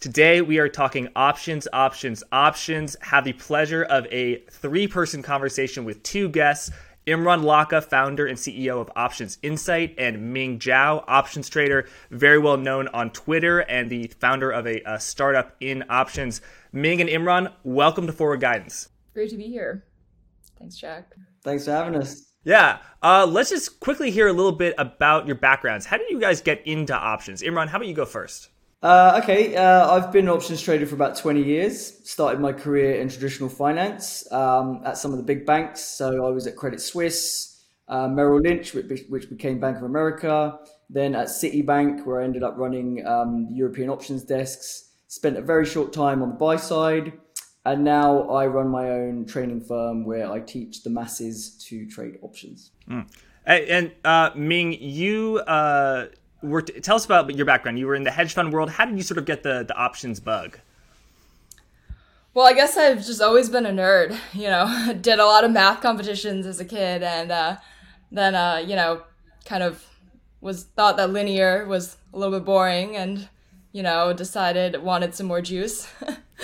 Today, we are talking options, options, options. Have the pleasure of a three person conversation with two guests Imran Lakha, founder and CEO of Options Insight, and Ming Zhao, options trader, very well known on Twitter and the founder of a, a startup in options. Ming and Imran, welcome to Forward Guidance. Great to be here. Thanks, Jack. Thanks for having us. Yeah, uh, let's just quickly hear a little bit about your backgrounds. How did you guys get into options? Imran, how about you go first? Uh, okay, uh, I've been an options trader for about 20 years. Started my career in traditional finance um, at some of the big banks. So I was at Credit Suisse, uh, Merrill Lynch, which, became Bank of America, then at Citibank, where I ended up running um, European options desks. Spent a very short time on the buy side, and now I run my own training firm where I teach the masses to trade options. Mm. And uh, Ming, you uh, were t- tell us about your background. You were in the hedge fund world. How did you sort of get the the options bug? Well, I guess I've just always been a nerd. You know, did a lot of math competitions as a kid, and uh, then uh, you know, kind of was thought that linear was a little bit boring, and you know, decided wanted some more juice.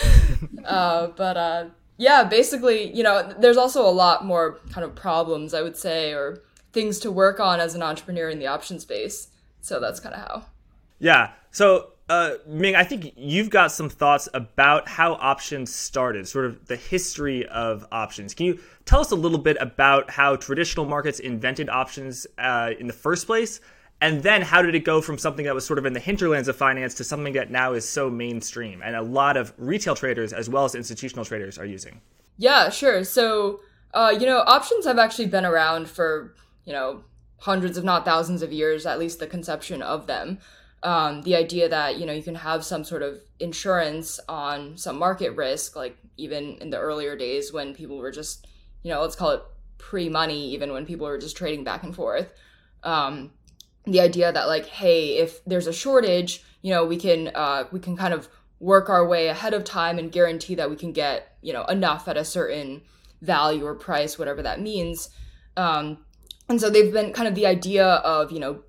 uh, but uh, yeah, basically, you know, there's also a lot more kind of problems I would say, or things to work on as an entrepreneur in the option space. So that's kind of how. Yeah. So, uh, Ming, I think you've got some thoughts about how options started, sort of the history of options. Can you tell us a little bit about how traditional markets invented options uh, in the first place? And then how did it go from something that was sort of in the hinterlands of finance to something that now is so mainstream and a lot of retail traders as well as institutional traders are using? Yeah, sure. So, uh, you know, options have actually been around for, you know, hundreds, if not thousands of years, at least the conception of them. Um, the idea that you know you can have some sort of insurance on some market risk, like even in the earlier days when people were just, you know, let's call it pre-money, even when people were just trading back and forth. Um, the idea that like, hey, if there's a shortage, you know, we can uh, we can kind of work our way ahead of time and guarantee that we can get you know enough at a certain value or price, whatever that means. Um, and so they've been kind of the idea of you know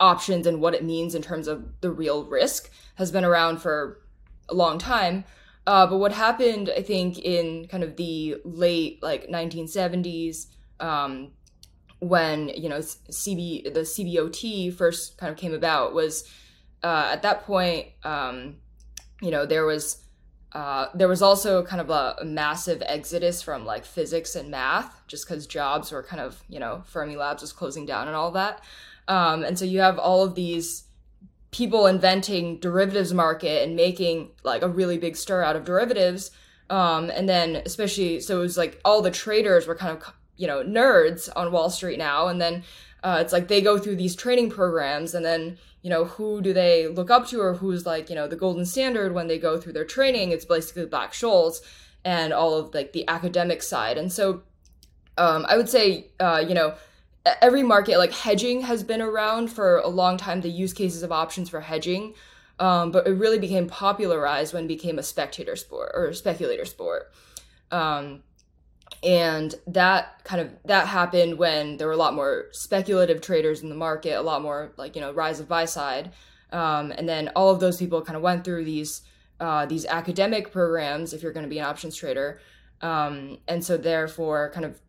options and what it means in terms of the real risk has been around for a long time. Uh, but what happened i think in kind of the late like 1970s um, when you know CB the CBOT first kind of came about was uh, at that point um, you know there was uh, there was also kind of a, massive exodus from like physics and math, just because jobs were kind of, you know, Fermi Labs was closing down and all that. Um, and so you have all of these people inventing derivatives market and making like a really big stir out of derivatives. Um, and then especially, so it was like all the traders were kind of, you know, nerds on Wall Street now. And then uh, it's like they go through these training programs and then you know, who do they look up to or who's like, you know, the golden standard when they go through their training? It's basically Black Scholes and all of like the academic side. And so um, I would say, uh, you know, every market, like hedging has been around for a long time, the use cases of options for hedging. Um, but it really became popularized when it became a spectator sport or a speculator sport. Um, and that kind of that happened when there were a lot more speculative traders in the market a lot more like you know rise of buy side. Um, and then all of those people kind of went through these uh, these academic programs if you're going to be an options trader. Um, and so therefore kind of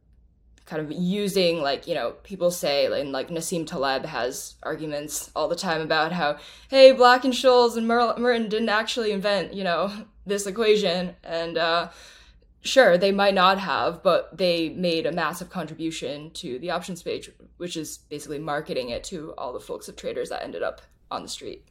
kind of using like you know people say and like Nassim Taleb has arguments all the time about how hey Black and Scholes and Merton didn't actually invent you know this equation. And uh, sure they might not have but they made a massive contribution to the options page which is basically marketing it to all the folks of traders that ended up on the street.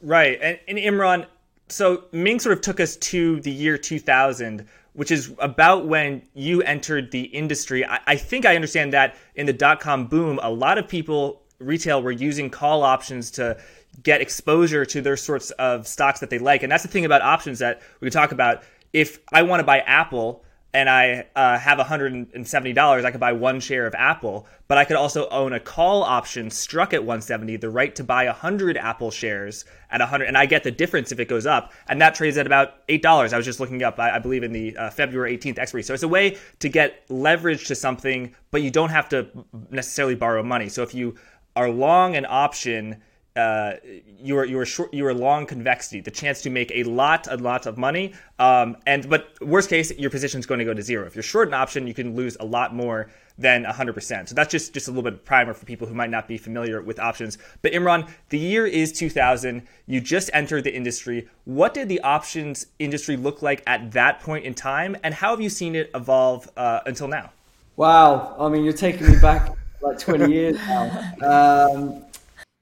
Right and, and imran so ming sort of took us to the year 2000 which is about when you entered the industry. I, I think i understand that in the dot-com boom a lot of people retail were using call options to get exposure to their sorts of stocks that they like and that's the thing about options that we talk about if I want to buy Apple and I uh, have $170, I could buy one share of Apple, but I could also own a call option struck at 170, the right to buy 100 Apple shares at 100, and I get the difference if it goes up, and that trades at about $8. I was just looking up, I, I believe, in the uh, February 18th expiry. So it's a way to get leverage to something, but you don't have to necessarily borrow money. So if you are long an option, uh, you are you are short, you are long convexity, the chance to make a lot a lot of money. Um, and but worst case, your position is going to go to zero. If you're short an option, you can lose a lot more than 100%. So that's just just a little bit of primer for people who might not be familiar with options. But Imran, the year is 2000. You just entered the industry. What did the options industry look like at that point in time, and how have you seen it evolve uh, until now? Wow, I mean, you're taking me back like 20 years now. Um,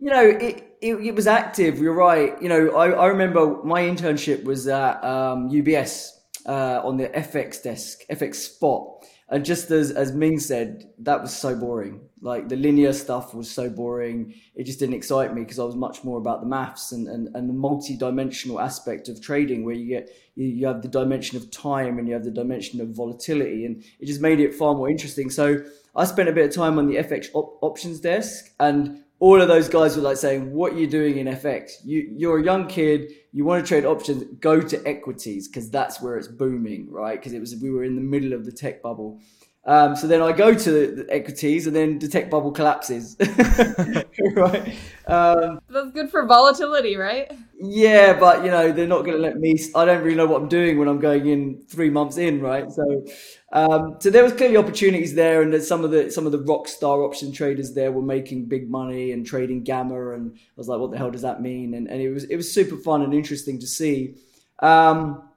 you know, it, it, it, was active. You're right. You know, I, I remember my internship was at um, UBS uh, on the FX desk, FX spot. And just as, as Ming said, that was so boring. Like the linear stuff was so boring. It just didn't excite me because I was much more about the maths and, and, and the multi-dimensional aspect of trading where you get, you, you have the dimension of time and you have the dimension of volatility. And it just made it far more interesting. So I spent a bit of time on the FX op- options desk and all of those guys were like saying, "What are you doing in FX? You you're a young kid. You want to trade options? Go to equities because that's where it's booming, right? Because it was we were in the middle of the tech bubble." Um, so then I go to the equities, and then the tech bubble collapses. right? Um, That's good for volatility, right? Yeah, but you know they're not going to let me. I don't really know what I'm doing when I'm going in three months in, right? So, um, so there was clearly opportunities there, and some of the some of the rock star option traders there were making big money and trading gamma, and I was like, what the hell does that mean? And and it was it was super fun and interesting to see. Um,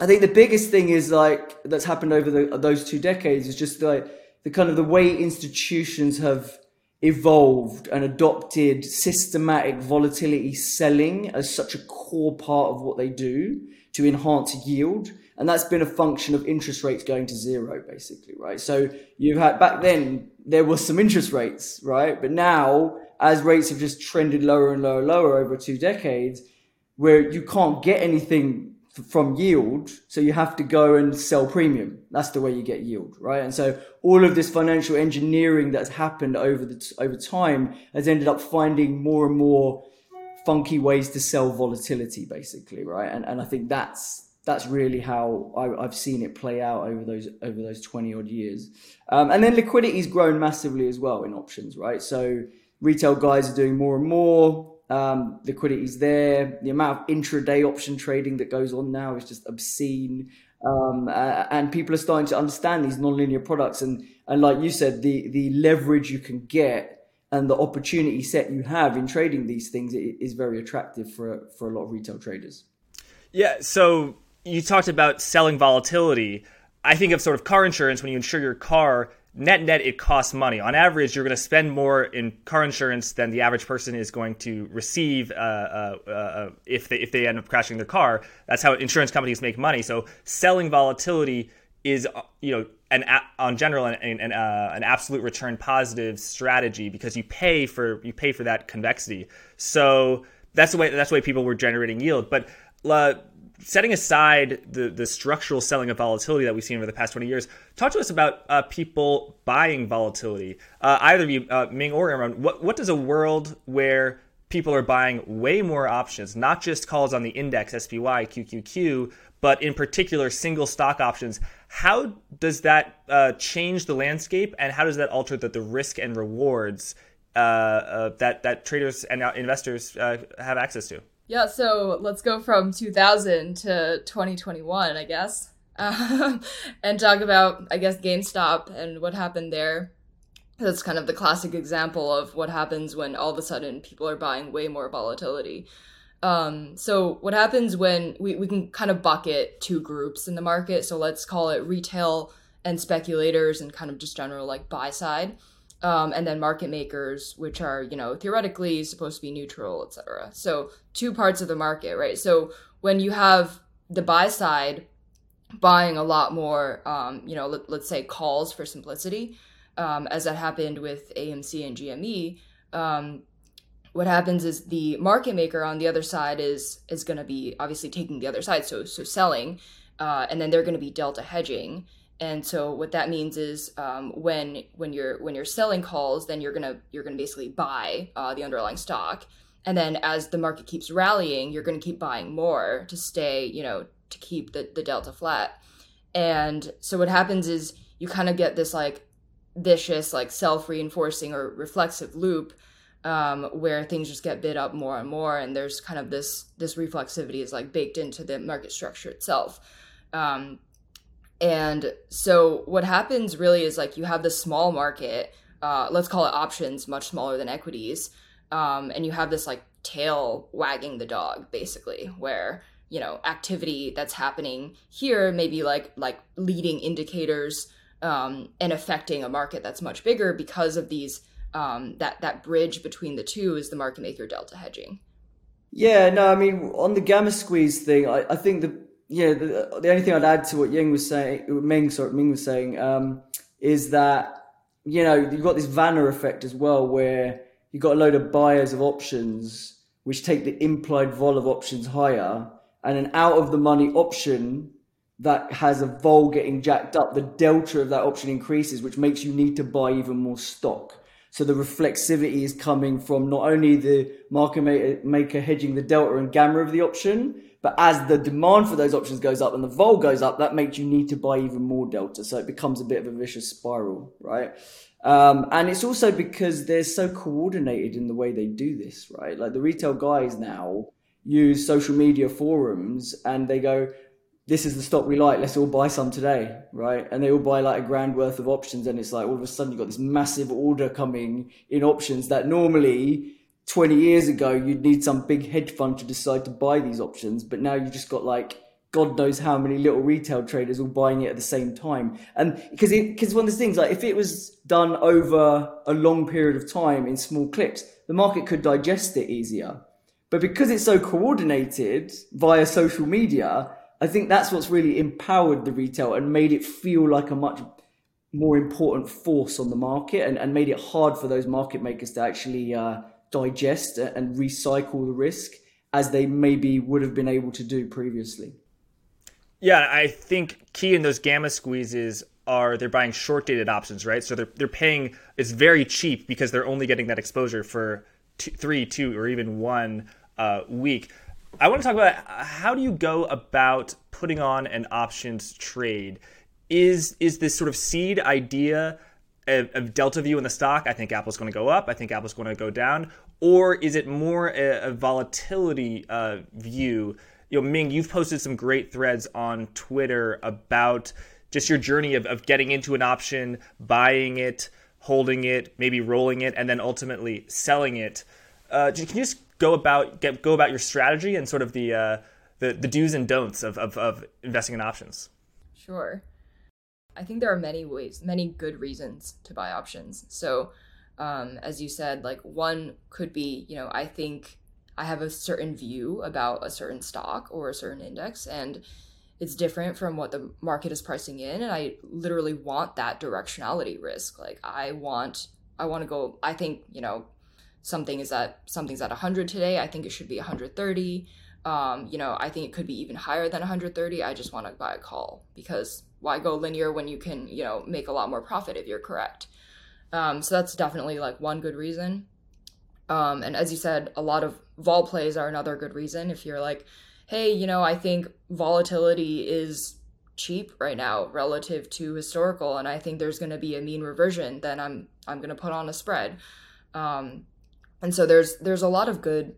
I think the biggest thing is like that's happened over the, those two decades is just like the kind of the way institutions have evolved and adopted systematic volatility selling as such a core part of what they do to enhance yield. And that's been a function of interest rates going to zero, basically, right? So you've had back then there was some interest rates, right? But now, as rates have just trended lower and lower and lower over two decades, where you can't get anything from yield. So you have to go and sell premium. That's the way you get yield, right? And so all of this financial engineering that's happened over the over time has ended up finding more and more funky ways to sell volatility, basically, right? And and I think that's that's really how I, have seen it play out over those over those twenty odd years. Um, and then liquidity's grown massively as well in options, right? So retail guys are doing more and more um, liquidity's there. The amount of intraday option trading that goes on now is just obscene. Um, uh, and people are starting to understand these nonlinear products. And, and like you said, the, the leverage you can get and the opportunity set you have in trading these things is very attractive for, for a lot of retail traders. Yeah. So you talked about selling volatility. I think of sort of car insurance when you insure your car net net it costs money. On average you're going to spend more in car insurance than the average person is going to receive uh, uh, uh, if they if they end up crashing their car. That's how insurance companies make money. So selling volatility is uh, you know an on general an, an, uh, an absolute return positive strategy because you pay for you pay for that convexity. So that's the way that's the way people were generating yield. But uh, setting aside the, the structural selling of volatility that we've seen over the past 20 years, talk to us about uh, people buying volatility. Uh, either of you, uh, Ming or Imran, what, what does a world where people are buying way more options, not just calls on the index, SPY, QQQ, but in particular single stock options, how does that uh, change the landscape and how does that alter the, the risk and rewards uh, uh, that, that traders and investors have access to? Yeah, so let's go from 2000 to 2021, I guess, um, and talk about, I guess, GameStop and what happened there. That's kind of the classic example of what happens when all of a sudden people are buying way more volatility. Um, so what happens when we, we can kind of bucket two groups in the market. So let's call it retail and speculators and kind of just general like buy side um, and then market makers, which are you know theoretically supposed to be neutral, etc. So two parts of the market, right? So when you have the buy side buying a lot more, um, you know, let, us say calls for simplicity, um, as that happened with AMC and GME. Um, what happens is the market maker on the other side is is going to be obviously taking the other side, so so selling, uh, and then they're going to be delta hedging and so what that means is um, when when you're when you're selling calls then you're gonna you're gonna basically buy uh, the underlying stock and then as the market keeps rallying you're gonna keep buying more to stay you know to keep the, the delta flat and so what happens is you kind of get this like vicious like self-reinforcing or reflexive loop um, where things just get bid up more and more, and there's kind of this this reflexivity is like baked into the market structure itself. Um, and so what happens really is like you have the small market, uh, let's call it options, much smaller than equities, um, and you have this like tail wagging the dog basically, where you know activity that's happening here maybe like like leading indicators um, and affecting a market that's much bigger because of these um, that that bridge between the two is the market maker delta hedging. Yeah, no, I mean on the gamma squeeze thing, I, I think the yeah the, the only thing I'd add to what Ying was saying, Ming sorry Ming was saying, um, is that you know you've got this Vanna effect as well, where you've got a load of buyers of options which take the implied vol of options higher, and an out of the money option that has a vol getting jacked up, the delta of that option increases, which makes you need to buy even more stock. So the reflexivity is coming from not only the market maker hedging the delta and gamma of the option, but as the demand for those options goes up and the vol goes up, that makes you need to buy even more delta. So it becomes a bit of a vicious spiral, right? Um, and it's also because they're so coordinated in the way they do this, right? Like the retail guys now use social media forums and they go, this is the stock we like. Let's all buy some today, right? And they all buy like a grand worth of options, and it's like all of a sudden you've got this massive order coming in options that normally 20 years ago you'd need some big hedge fund to decide to buy these options, but now you've just got like God knows how many little retail traders all buying it at the same time. And because because one of the things like if it was done over a long period of time in small clips, the market could digest it easier. But because it's so coordinated via social media, I think that's what's really empowered the retail and made it feel like a much more important force on the market and, and made it hard for those market makers to actually uh, digest and recycle the risk as they maybe would have been able to do previously. Yeah, I think key in those gamma squeezes are they're buying short dated options, right? So they're they're paying it's very cheap because they're only getting that exposure for two, three, two, or even one uh, week. I want to talk about how do you go about putting on an options trade? Is is this sort of seed idea of, delta view in the stock? I think Apple's going to go up. I think Apple's going to go down. Or is it more a, a volatility uh, view? You know, Ming, you've posted some great threads on Twitter about just your journey of, of getting into an option, buying it, holding it, maybe rolling it, and then ultimately selling it. Uh, can you just go about get go about your strategy and sort of the uh, the, the do's and don'ts of, of, of investing in options? Sure. I think there are many ways, many good reasons to buy options. So, um, as you said, like one could be, you know, I think I have a certain view about a certain stock or a certain index, and it's different from what the market is pricing in, and I literally want that directionality risk. Like I want, I want to go. I think you know something is at something's at 100 today i think it should be 130 um, you know i think it could be even higher than 130 i just want to buy a call because why go linear when you can you know make a lot more profit if you're correct. Um, so that's definitely like one good reason. Um, and as you said a lot of vol plays are another good reason. If you're like hey you know i think volatility is cheap right now relative to historical and i think there's going to be a mean reversion then i'm i'm going to put on a spread. Um, and so there's there's a lot of good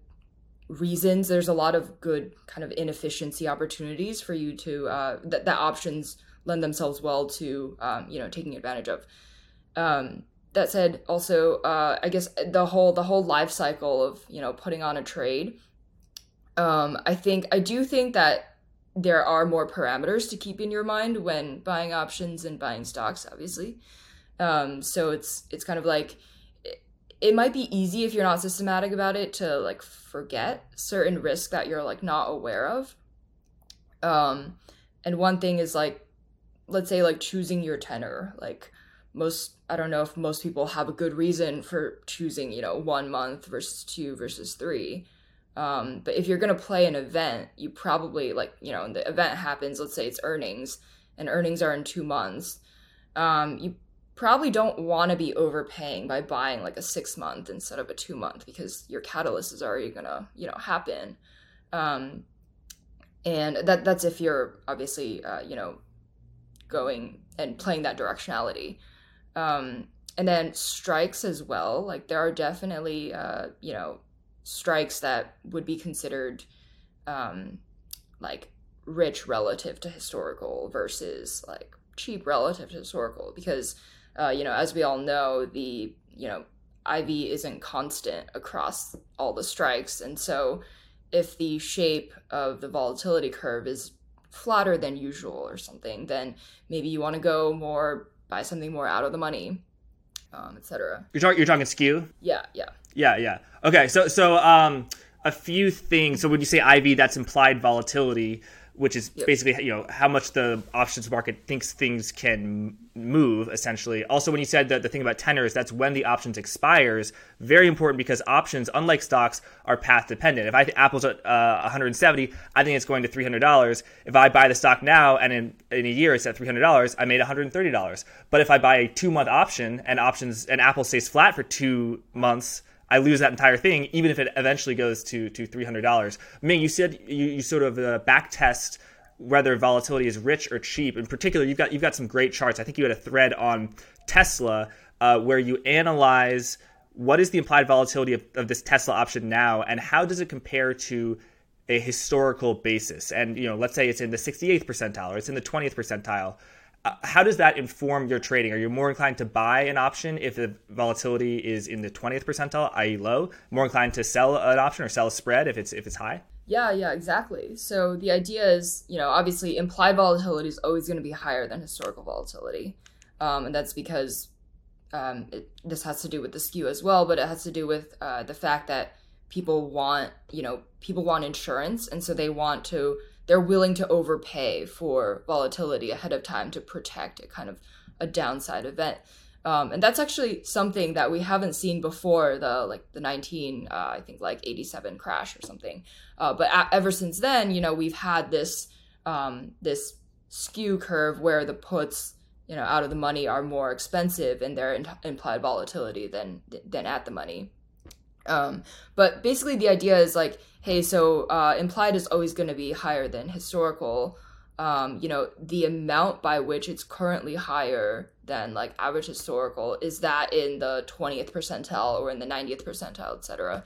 reasons there's a lot of good kind of inefficiency opportunities for you to uh, that, that options lend themselves well to um, you know taking advantage of. Um, that said also uh, i guess the whole the whole life cycle of you know putting on a trade um, i think i do think that there are more parameters to keep in your mind when buying options and buying stocks obviously. Um, so it's it's kind of like it might be easy if you're not systematic about it to like forget certain risks that you're like not aware of. Um and one thing is like let's say like choosing your tenor. Like most i don't know if most people have a good reason for choosing you know one month versus two versus three. Um, but if you're going to play an event you probably like you know the event happens let's say it's earnings and earnings are in two months. Um, you probably don't want to be overpaying by buying like a six month instead of a two month because your catalyst is already gonna you know happen um, and that that's if you're obviously uh, you know going and playing that directionality um, and then strikes as well. Like there are definitely, uh, you know, strikes that would be considered um, like rich relative to historical versus like cheap relative to historical because uh, you know as we all know the you know iv isn't constant across all the strikes. And so if the shape of the volatility curve is flatter than usual or something then maybe you want to go more buy something more out of the money um, etc you're talking you're talking skew? Yeah yeah. Yeah yeah. Okay so so um a few things. So when you say iv that's implied volatility which is yep. basically you know how much the options market thinks things can move essentially. Also when you said that the thing about tenors that's when the options expires. Very important because options unlike stocks are path dependent. If i think apple's at uh, 170 i think it's going to $300 if i buy the stock now and in, in a year it's at $300 i made $130 but if i buy a two month option and options and apple stays flat for two months I lose that entire thing, even if it eventually goes to to three hundred dollars. Ming, you said you, you sort of uh, back test whether volatility is rich or cheap. In particular, you've got you've got some great charts. I think you had a thread on Tesla uh, where you analyze what is the implied volatility of, of this Tesla option now, and how does it compare to a historical basis? And you know, let's say it's in the 68th percentile or it's in the 20th percentile. How does that inform your trading? Are you more inclined to buy an option if the volatility is in the 20th percentile, i.e., low? More inclined to sell an option or sell a spread if it's if it's high? Yeah, yeah, exactly. So the idea is, you know, obviously implied volatility is always going to be higher than historical volatility, um, and that's because um, it, this has to do with the skew as well, but it has to do with uh, the fact that people want, you know, people want insurance, and so they want to they're willing to overpay for volatility ahead of time to protect a kind of a downside event. Um, and that's actually something that we haven't seen before the like the 19 uh, I think like 87 crash or something. Uh, but a- ever since then, you know, we've had this um, this skew curve where the puts you know out of the money are more expensive in their in- implied volatility than than at the money. Um, but basically, the idea is like hey, so uh, implied is always going to be higher than historical. Um, you know, the amount by which it's currently higher than like average historical is that in the 20th percentile or in the 90th percentile, etc.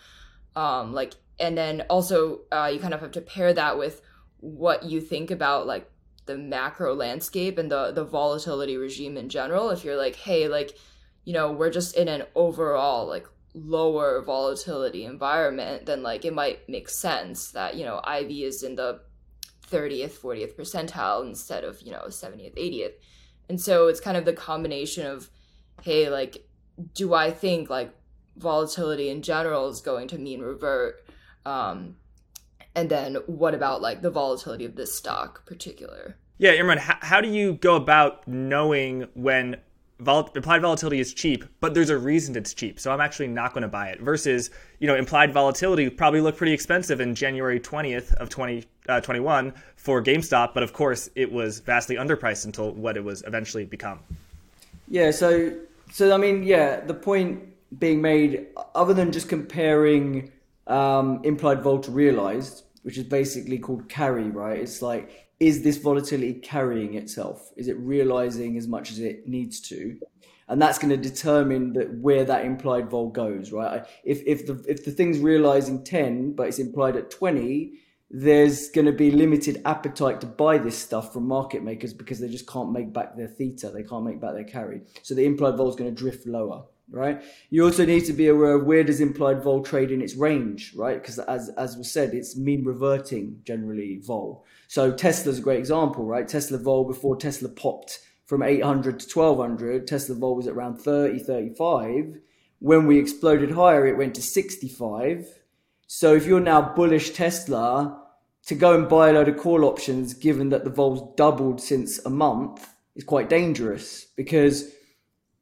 Um, like, and then also uh, you kind of have to pair that with what you think about like the macro landscape and the the volatility regime in general. If you're like, hey, like, you know, we're just in an overall like lower volatility environment, then like it might make sense that, you know, IV is in the 30th, 40th percentile instead of, you know, 70th, 80th. And so it's kind of the combination of, hey, like, do I think like volatility in general is going to mean revert? Um, and then what about like the volatility of this stock particular? Yeah, Imran, how, how do you go about knowing when vol- implied volatility is cheap, but there's a reason it's cheap. So I'm actually not going to buy it. Versus, you know, implied volatility probably looked pretty expensive in January 20th of 2021 uh, for GameStop, but of course it was vastly underpriced until what it was eventually become. Yeah. So, so I mean, yeah, the point being made, other than just comparing um, implied vol to realized, which is basically called carry, right? It's like is this volatility carrying itself? Is it realizing as much as it needs to? And that's going to determine that where that implied vol goes, right? If if the if the thing's realizing ten, but it's implied at twenty, there's going to be limited appetite to buy this stuff from market makers because they just can't make back their theta, they can't make back their carry. So the implied vol is going to drift lower right? You also need to be aware of where does implied vol trade in its range, right? Because as as was said, it's mean reverting generally vol. So Tesla's a great example, right? Tesla vol before Tesla popped from 800 to 1200, Tesla vol was at around 30, 35. When we exploded higher, it went to 65. So if you're now bullish Tesla, to go and buy a load of call options, given that the vol's doubled since a month, is quite dangerous because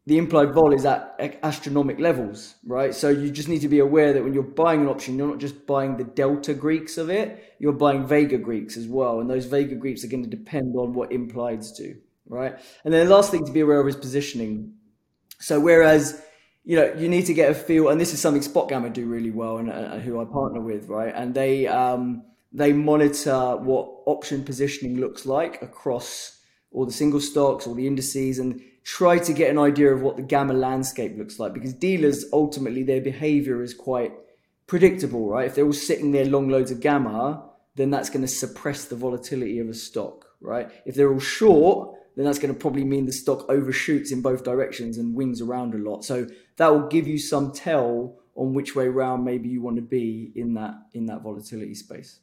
the implied vol is at astronomic levels, right? So you just need to be aware that when you're buying an option, you're not just buying the delta Greeks of it, you're buying Vega Greeks as well. And those Vega Greeks are going to depend on what implieds do, right? And then the last thing to be aware of is positioning. So whereas, you know, you need to get a feel, and this is something SpotGamma do really well and uh, who I partner with, right? And they, um, they monitor what option positioning looks like across all the single stocks, all the indices, and try to get an idea of what the gamma landscape looks like because dealers ultimately their behavior is quite predictable, right? If they're all sitting there long loads of gamma, then that's going to suppress the volatility of a stock, right? If they're all short, then that's going to probably mean the stock overshoots in both directions and wings around a lot. So that will give you some tell on which way round maybe you want to be in that in that volatility space.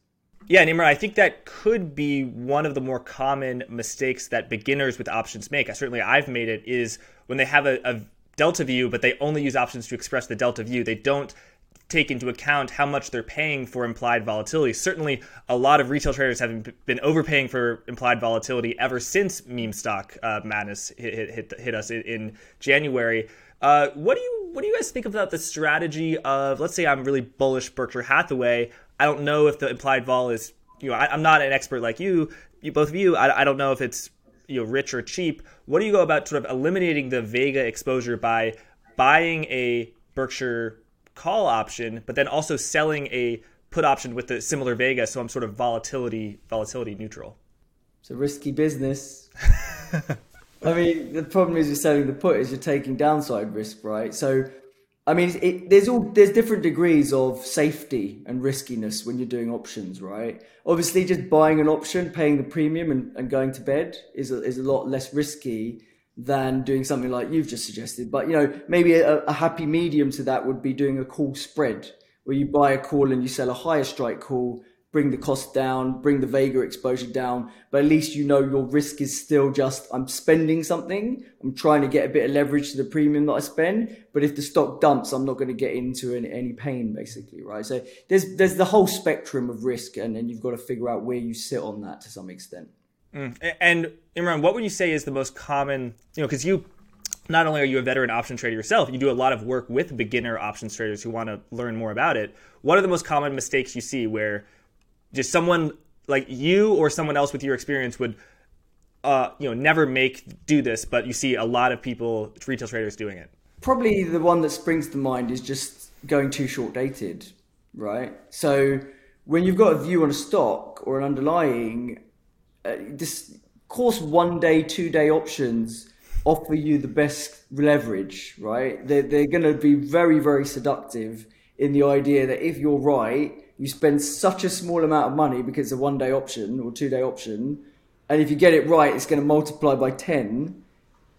Yeah, Imran, I think that could be one of the more common mistakes that beginners with options make. Certainly, I've made it is when they have a, a delta view, but they only use options to express the delta view. They don't take into account how much they're paying for implied volatility. Certainly, a lot of retail traders have been overpaying for implied volatility ever since meme stock uh, madness hit, hit, hit, us in January. Uh, what do you what do you guys think about the strategy of let's say I'm really bullish Berkshire Hathaway. I don't know if the implied vol is you know I, am not an expert like you, you both of you. I, I don't know if it's you know rich or cheap. What do you go about sort of eliminating the Vega exposure by buying a Berkshire call option, but then also selling a put option with the similar Vega, so I'm sort of volatility volatility neutral. It's a risky business. I mean, the problem is you're selling the put is you're taking downside risk, right? So, I mean, it, there's all there's different degrees of safety and riskiness when you're doing options, right? Obviously, just buying an option, paying the premium, and, and going to bed is a, is a lot less risky than doing something like you've just suggested. But you know, maybe a, a happy medium to that would be doing a call spread, where you buy a call and you sell a higher strike call bring the cost down, bring the Vega exposure down, but at least you know your risk is still just I'm spending something, I'm trying to get a bit of leverage to the premium that I spend, but if the stock dumps, I'm not going to get into any, any pain basically, right? So there's there's the whole spectrum of risk and then you've got to figure out where you sit on that to some extent. Mm. And Imran, what would you say is the most common, you know, because you not only are you a veteran option trader yourself, you do a lot of work with beginner options traders who want to learn more about it. What are the most common mistakes you see where just someone like you or someone else with your experience would uh, you know never make do this but you see a lot of people retail traders doing it. Probably the one that springs to mind is just going too short dated right? So when you've got a view on a stock or an underlying uh, this course one day two day options offer you the best leverage right? They're, they're going to be very very seductive in the idea that if you're right you spend such a small amount of money because it's a one day option or two day option, and if you get it right, it's going to multiply by 10.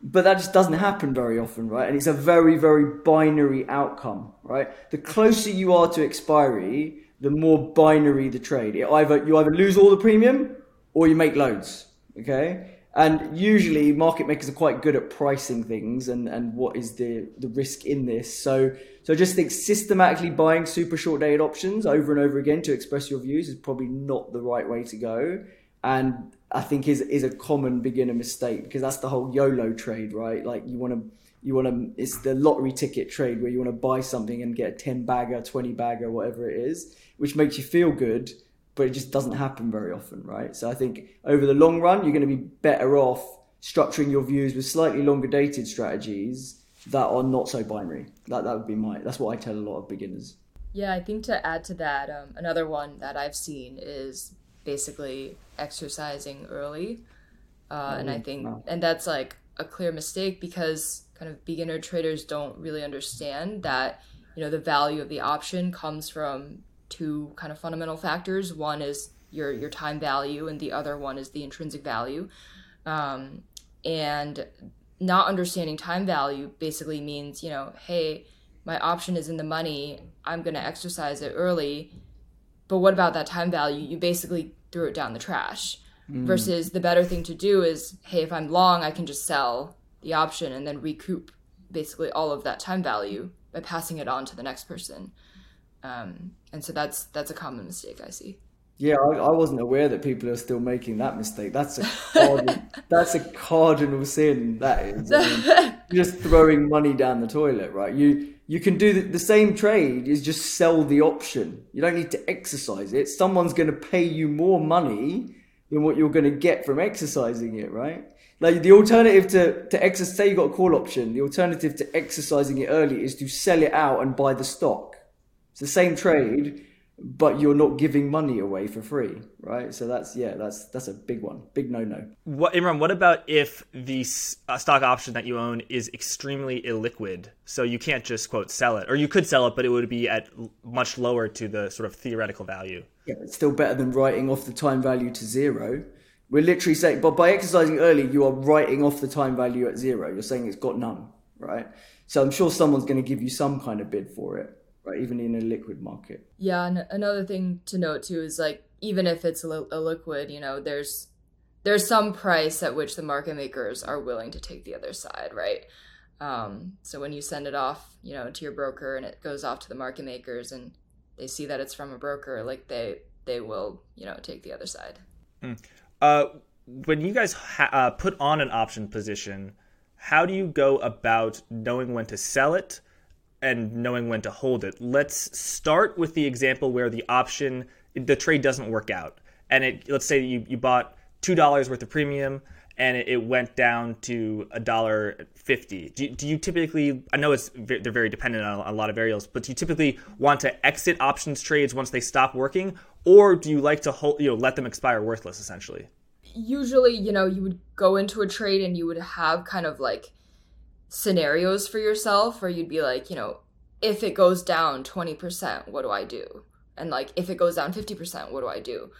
But that just doesn't happen very often, right? And it's a very, very binary outcome, right? The closer you are to expiry, the more binary the trade. It either you either lose all the premium or you make loads. Okay, and usually market makers are quite good at pricing things and, and what is the, the risk in this. So so I just think systematically buying super short dated options over and over again to express your views is probably not the right way to go. And I think is is a common beginner mistake because that's the whole YOLO trade, right? Like you want to you want to it's the lottery ticket trade where you want to buy something and get a 10 bagger, 20 bagger, whatever it is, which makes you feel good but it just doesn't happen very often, right? So I think over the long run, you're going to be better off structuring your views with slightly longer dated strategies that are not so binary. That that would be my. That's what I tell a lot of beginners. Yeah, I think to add to that, um, another one that I've seen is basically exercising early, uh, and I mm, think, and that's like a clear mistake because kind of beginner traders don't really understand that you know the value of the option comes from two kind of fundamental factors. One is your your time value, and the other one is the intrinsic value. Um, and not understanding time value basically means, you know, hey, my option is in the money. I'm going to exercise it early. But what about that time value? You basically threw it down the trash. Mm. Versus the better thing to do is, hey, if I'm long, I can just sell the option and then recoup basically all of that time value by passing it on to the next person. Um, and so that's that's a common mistake I see. Yeah, I, I, wasn't aware that people are still making that mistake. That's a cardinal, that's a cardinal sin. That is I mean, just throwing money down the toilet, right? You you can do the, the, same trade is just sell the option. You don't need to exercise it. Someone's going to pay you more money than what you're going to get from exercising it, right? Like the alternative to to exercise, say you got a call option. The alternative to exercising it early is to sell it out and buy the stock. It's the same trade, but you're not giving money away for free, right? So that's yeah, that's that's a big one, big no no. What Imran? What about if the uh, stock option that you own is extremely illiquid, so you can't just quote sell it, or you could sell it, but it would be at much lower to the sort of theoretical value. Yeah, it's still better than writing off the time value to zero. We're literally saying, but by exercising early, you are writing off the time value at zero. You're saying it's got none, right? So I'm sure someone's going to give you some kind of bid for it right? Even in a liquid market. Yeah, and another thing to note too is like even if it's a, li- a liquid, you know, there's there's some price at which the market makers are willing to take the other side, right? Um, so when you send it off, you know, to your broker and it goes off to the market makers and they see that it's from a broker, like they they will, you know, take the other side. Mm. Uh, when you guys ha- uh, put on an option position, how do you go about knowing when to sell it? And knowing when to hold it. Let's start with the example where the option, the trade doesn't work out. And it, let's say you, you bought $2 worth of premium and it, it went down to a dollar fifty. Do, do you typically? I know it's they're very dependent on a lot of variables, but do you typically want to exit options trades once they stop working, or do you like to hold, you know, let them expire worthless essentially? Usually, you know, you would go into a trade and you would have kind of like scenarios for yourself where you'd be like, you know, if it goes down 20%, what do I do? And like, if it goes down 50%, what do I do?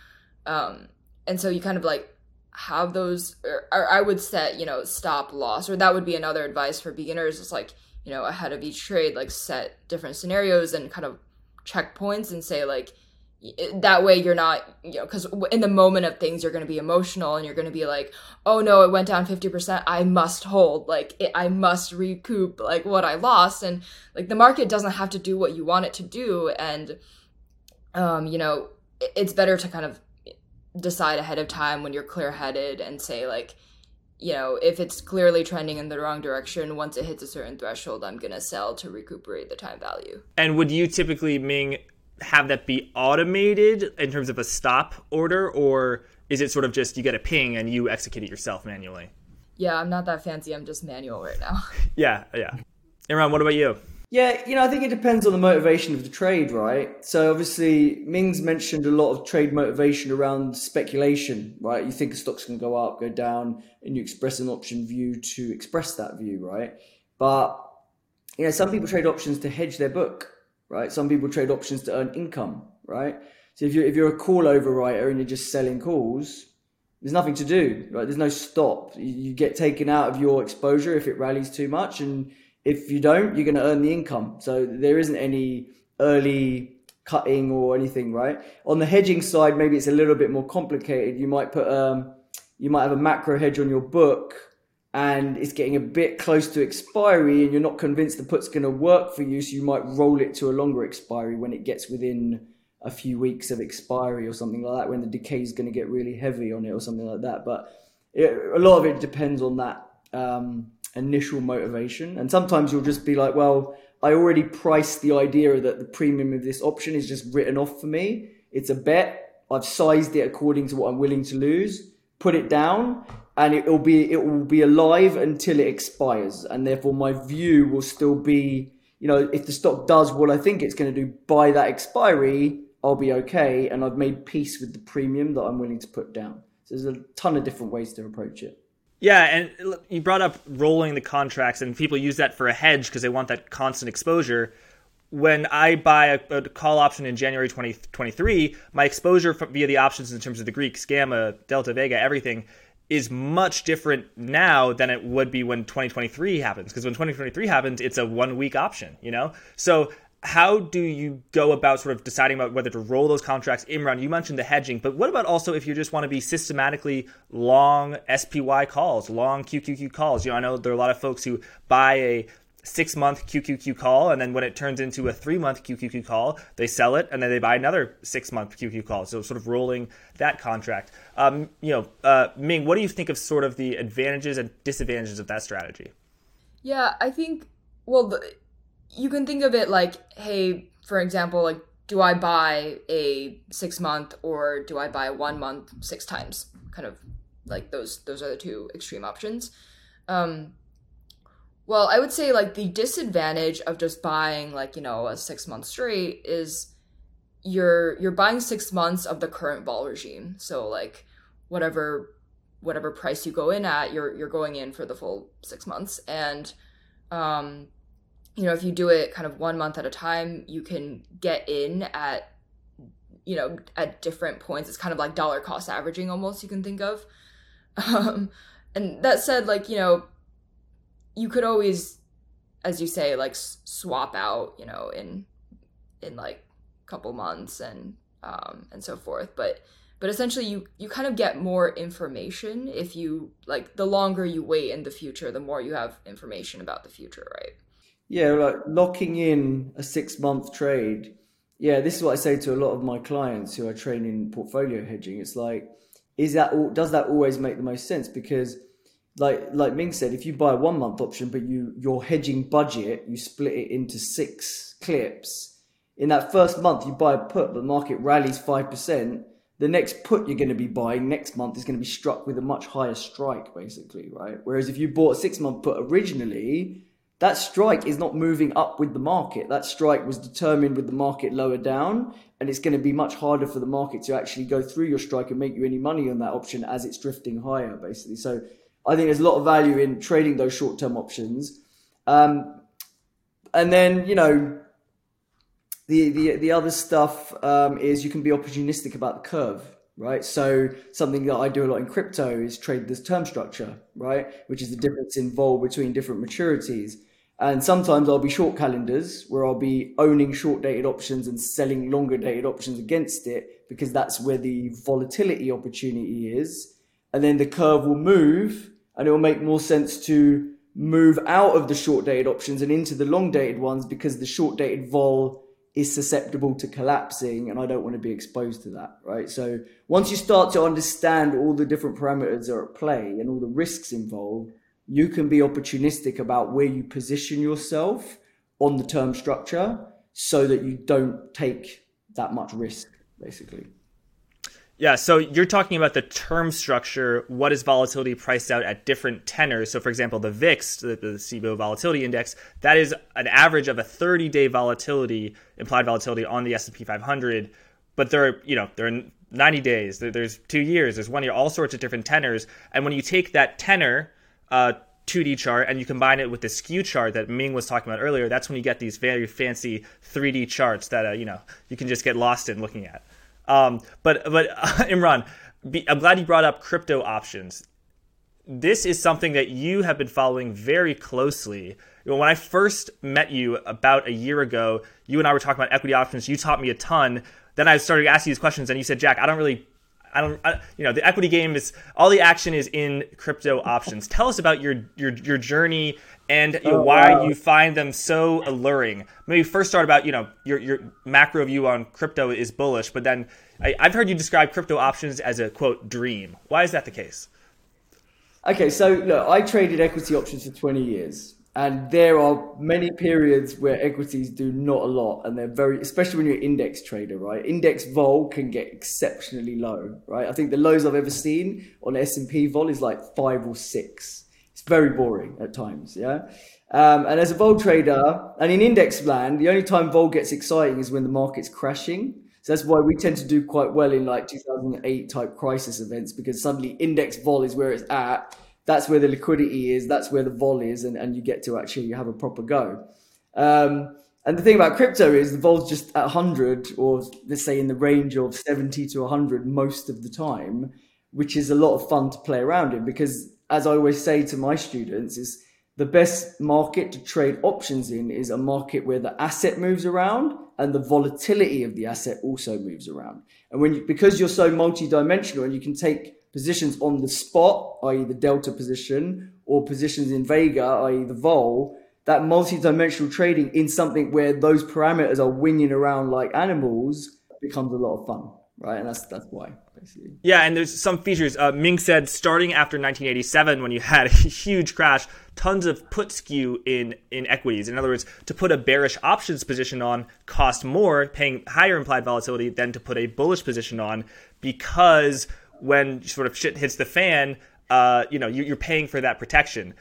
Um, and so you kind of like have those, or, or I would set, you know, stop loss, or that would be another advice for beginners is like, you know, ahead of each trade, like set different scenarios and kind of checkpoints and say, like, that way you're not you know because in the moment of things you're going to be emotional and you're going to be like oh no it went down 50% i must hold. Like it, i must recoup like what i lost. And like the market doesn't have to do what you want it to do. And um you know it's better to kind of decide ahead of time when you're clear headed and say like you know if it's clearly trending in the wrong direction once it hits a certain threshold i'm going to sell to recuperate the time value. And would you typically ming have that be automated in terms of a stop order, or is it sort of just you get a ping and you execute it yourself manually? Yeah, I'm not that fancy. I'm just manual right now. yeah, yeah. Imran, what about you? Yeah, you know, I think it depends on the motivation of the trade, right? So obviously, Ming's mentioned a lot of trade motivation around speculation, right? You think a stock's going to go up, go down, and you express an option view to express that view, right? But you know, some people trade options to hedge their book, right? Some people trade options to earn income, right? So if you're if you're a call overwriter and you're just selling calls, there's nothing to do, right? There's no stop. You get taken out of your exposure if it rallies too much, and if you don't, you're going to earn the income. So there isn't any early cutting or anything, right? On the hedging side, maybe it's a little bit more complicated. You might put um, you might have a macro hedge on your book and it's getting a bit close to expiry and you're not convinced the put's going to work for you so you might roll it to a longer expiry when it gets within a few weeks of expiry or something like that when the decay is going to get really heavy on it or something like that. But it, a lot of it depends on that um, initial motivation. And sometimes you'll just be like well i already priced the idea that the premium of this option is just written off for me. It's a bet. I've sized it according to what i'm willing to lose. Put it down and it will be it will be alive until it expires. And therefore my view will still be you know if the stock does what i think it's going to do by that expiry i'll be okay. And i've made peace with the premium that i'm willing to put down. So there's a ton of different ways to approach it. Yeah and you brought up rolling the contracts and people use that for a hedge because they want that constant exposure. When I buy a, a, call option in January 2023, my exposure via the options in terms of the Greeks, Gamma, Delta, Vega, everything is much different now than it would be when 2023 happens. Because when 2023 happens, it's a one week option, you know? So how do you go about sort of deciding about whether to roll those contracts Imran, you mentioned the hedging but what about also if you just want to be systematically long spy calls long qqq calls you know i know there are a lot of folks who buy a six month QQQ call, and then when it turns into a three month QQQ call, they sell it, and then they buy another six month QQQ call. So sort of rolling that contract. Um, you know, uh, Ming, what do you think of sort of the advantages and disadvantages of that strategy? Yeah, I think well, the, you can think of it like, hey, for example, like, do I buy a six month or do I buy one month six times? Kind of like those those are the two extreme options. Um, well, I would say like the disadvantage of just buying like, you know, a 6 month straight is you're you're buying six months of the current vol regime. So like whatever whatever price you go in at, you're you're going in for the full six months. And um, you know, if you do it kind of one month at a time, you can get in at you know at different points. It's kind of like dollar cost averaging almost. You can think of. Um, and that said, like you know, you could always, as you say, like swap out. You know, in in like a couple months and um, and so forth. But but essentially you you kind of get more information if you like the longer you wait in the future the more you have information about the future right yeah like locking in a six month trade yeah this is what i say to a lot of my clients who are training portfolio hedging it's like is that does that always make the most sense because like like ming said if you buy a one month option but you your hedging budget you split it into six clips in that first month you buy a put but the market rallies 5% the next put you're going to be buying next month is going to be struck with a much higher strike, basically, right? Whereas if you bought a six month put originally, that strike is not moving up with the market. That strike was determined with the market lower down, and it's going to be much harder for the market to actually go through your strike and make you any money on that option as it's drifting higher, basically. So I think there's a lot of value in trading those short term options. Um, and then, you know, the the the other stuff um, is you can be opportunistic about the curve, right? So something that I do a lot in crypto is trade this term structure, right? Which is the difference in vol between different maturities. And sometimes I'll be short calendars where I'll be owning short dated options and selling longer dated options against it because that's where the volatility opportunity is. And then the curve will move and it will make more sense to move out of the short dated options and into the long dated ones because the short dated vol is susceptible to collapsing and I don't want to be exposed to that, right? So once you start to understand all the different parameters are at play and all the risks involved, you can be opportunistic about where you position yourself on the term structure so that you don't take that much risk, basically. Yeah, so you're talking about the term structure. What is volatility priced out at different tenors? So, for example, the VIX, the, the CBOE Volatility Index, that is an average of a 30-day volatility, implied volatility on the S&P 500. But there are, you know, there are 90 days, there's two years, there's one year, all sorts of different tenors. And when you take that tenor, uh, 2D chart and you combine it with the skew chart that Ming was talking about earlier, that's when you get these very fancy 3D charts that uh, you know you can just get lost in looking at. Um, but but Imran, be, I'm glad you brought up crypto options. This is something that you have been following very closely. when I first met you about a year ago, you and I were talking about equity options. You taught me a ton. Then I started asking these questions, and you said, "Jack, I don't really I don't, I, you know, the equity game is all the action is in crypto options. Tell us about your your your journey and you know, oh, why wow. you find them so alluring. Maybe first start about you know your your macro view on crypto is bullish, but then I, I've heard you describe crypto options as a quote dream. Why is that the case? Okay, so look, I traded equity options for 20 years. And there are many periods where equities do not a lot, and they're very, especially when you're an index trader, right? Index vol can get exceptionally low, right? I think the lows I've ever seen on S and P vol is like five or six. It's very boring at times, yeah. Um, and as a vol trader, and in index land, the only time vol gets exciting is when the market's crashing. So that's why we tend to do quite well in like 2008 type crisis events because suddenly index vol is where it's at that's where the liquidity is, that's where the vol is, and, and you get to actually have a proper go. Um, and the thing about crypto is the vol's just at 100, or let's say in the range of 70 to 100 most of the time, which is a lot of fun to play around in because, as I always say to my students, is the best market to trade options in is a market where the asset moves around and the volatility of the asset also moves around. And when you, because you're so multi-dimensional and you can take positions on the spot, i.e., the delta position, or positions in Vega, i.e., the vol, that multi-dimensional trading in something where those parameters are winging around like animals becomes a lot of fun, right? And that's that's why. Basically. Yeah, and there's some features. Uh, Ming said starting after 1987, when you had a huge crash, tons of put skew in in equities. In other words, to put a bearish options position on cost more, paying higher implied volatility than to put a bullish position on, because when sort of shit hits the fan, uh, you know, you, are paying for that protection.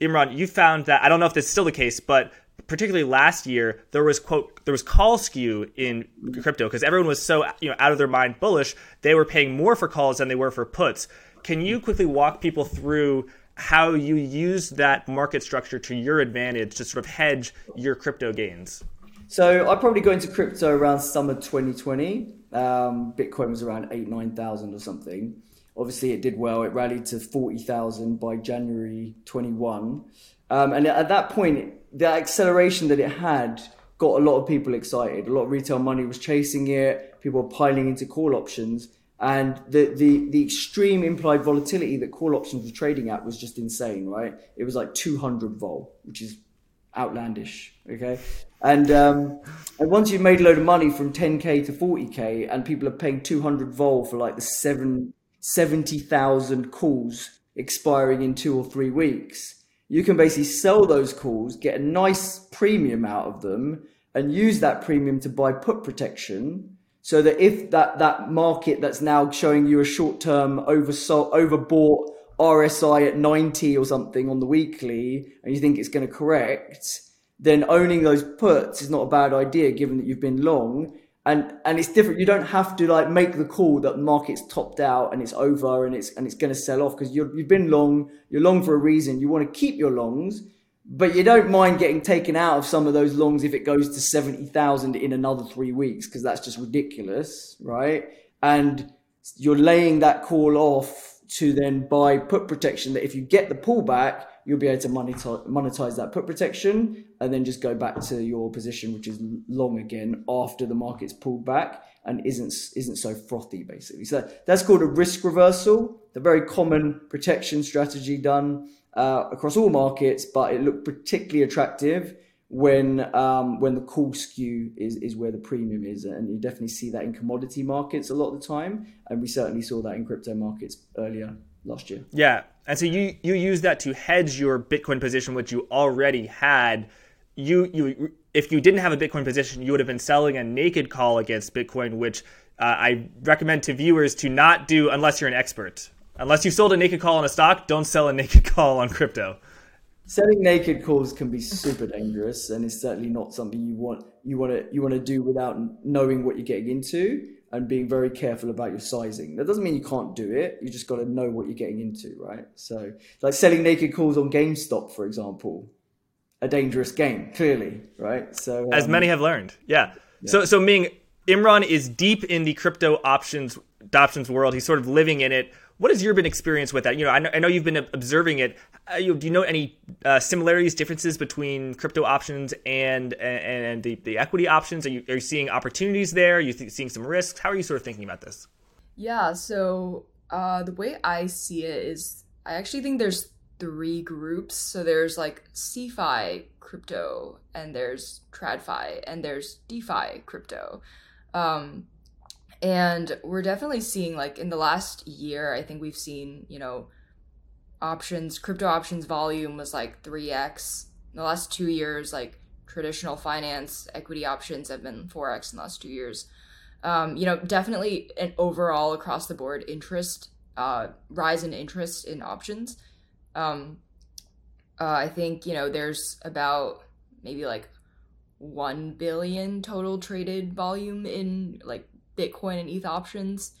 Imran, you found that I don't know if this is still the case, but particularly last year, there was quote there was call skew in crypto because everyone was so you know out of their mind bullish. They were paying more for calls than they were for puts. Can you quickly walk people through how you use that market structure to your advantage to sort of hedge your crypto gains? So I probably got into crypto around summer 2020. Um, Bitcoin was around eight nine thousand or something. Obviously, it did well. It rallied to forty thousand by January 21. Um, and at that point, the acceleration that it had got a lot of people excited. A lot of retail money was chasing it. People were piling into call options. And the, the, the extreme implied volatility that call options were trading at was just insane, right? It was like 200 vol, which is outlandish. Okay. And, um, and once you've made a load of money from 10K to 40K and people are paying 200 vol for like the seven, 70,000 calls expiring in two or three weeks, you can basically sell those calls, get a nice premium out of them, and use that premium to buy put protection. So that if that, that market that's now showing you a short term oversold, overbought RSI at 90 or something on the weekly, and you think it's going to correct, then owning those puts is not a bad idea given that you've been long and and it's different. You don't have to like make the call that the market's topped out and it's over and it's and it's going to sell off because you've been long. You're long for a reason. You want to keep your longs, but you don't mind getting taken out of some of those longs if it goes to seventy thousand in another three weeks because that's just ridiculous, right? And you're laying that call off to then buy put protection that if you get the pullback you'll be able to monetize, that put protection and then just go back to your position, which is long again after the market's pulled back and isn't isn't so frothy basically. So that's called a risk reversal. The very common protection strategy done uh, across all markets, but it looked particularly attractive when um, when the call skew is, is where the premium is, and you definitely see that in commodity markets a lot of the time, and we certainly saw that in crypto markets earlier last year. Yeah, and so you you use that to hedge your Bitcoin position, which you already had. You you if you didn't have a Bitcoin position, you would have been selling a naked call against Bitcoin, which uh, I recommend to viewers to not do unless you're an expert. Unless you sold a naked call on a stock, don't sell a naked call on crypto. Selling naked calls can be super dangerous, and it's certainly not something you want you want to you want to do without knowing what you're getting into and being very careful about your sizing. That doesn't mean you can't do it. You just got to know what you're getting into, right? So, like selling naked calls on GameStop, for example, a dangerous game, clearly, right? So, um, as many have learned, yeah. yeah. So, so Ming Imran is deep in the crypto options options world. He's sort of living in it. What has your been experience with that? You know, I know, I know you've been observing it. Uh, you, do you know any uh, similarities, differences between crypto options and and the, the equity options? Are you, are you seeing opportunities there? Are you th- seeing some risks? How are you sort of thinking about this? Yeah, so uh, the way I see it is, I actually think there's three groups. So there's like CeFi crypto, and there's TradFi, and there's DeFi crypto. Um, and we're definitely seeing like in the last year i think we've seen you know options crypto options volume was like 3x in the last two years like traditional finance equity options have been 4x in the last two years. Um, you know definitely an overall across the board interest uh, rise in interest in options. Um, uh, i think you know there's about maybe like 1 billion total traded volume in like Bitcoin and ETH options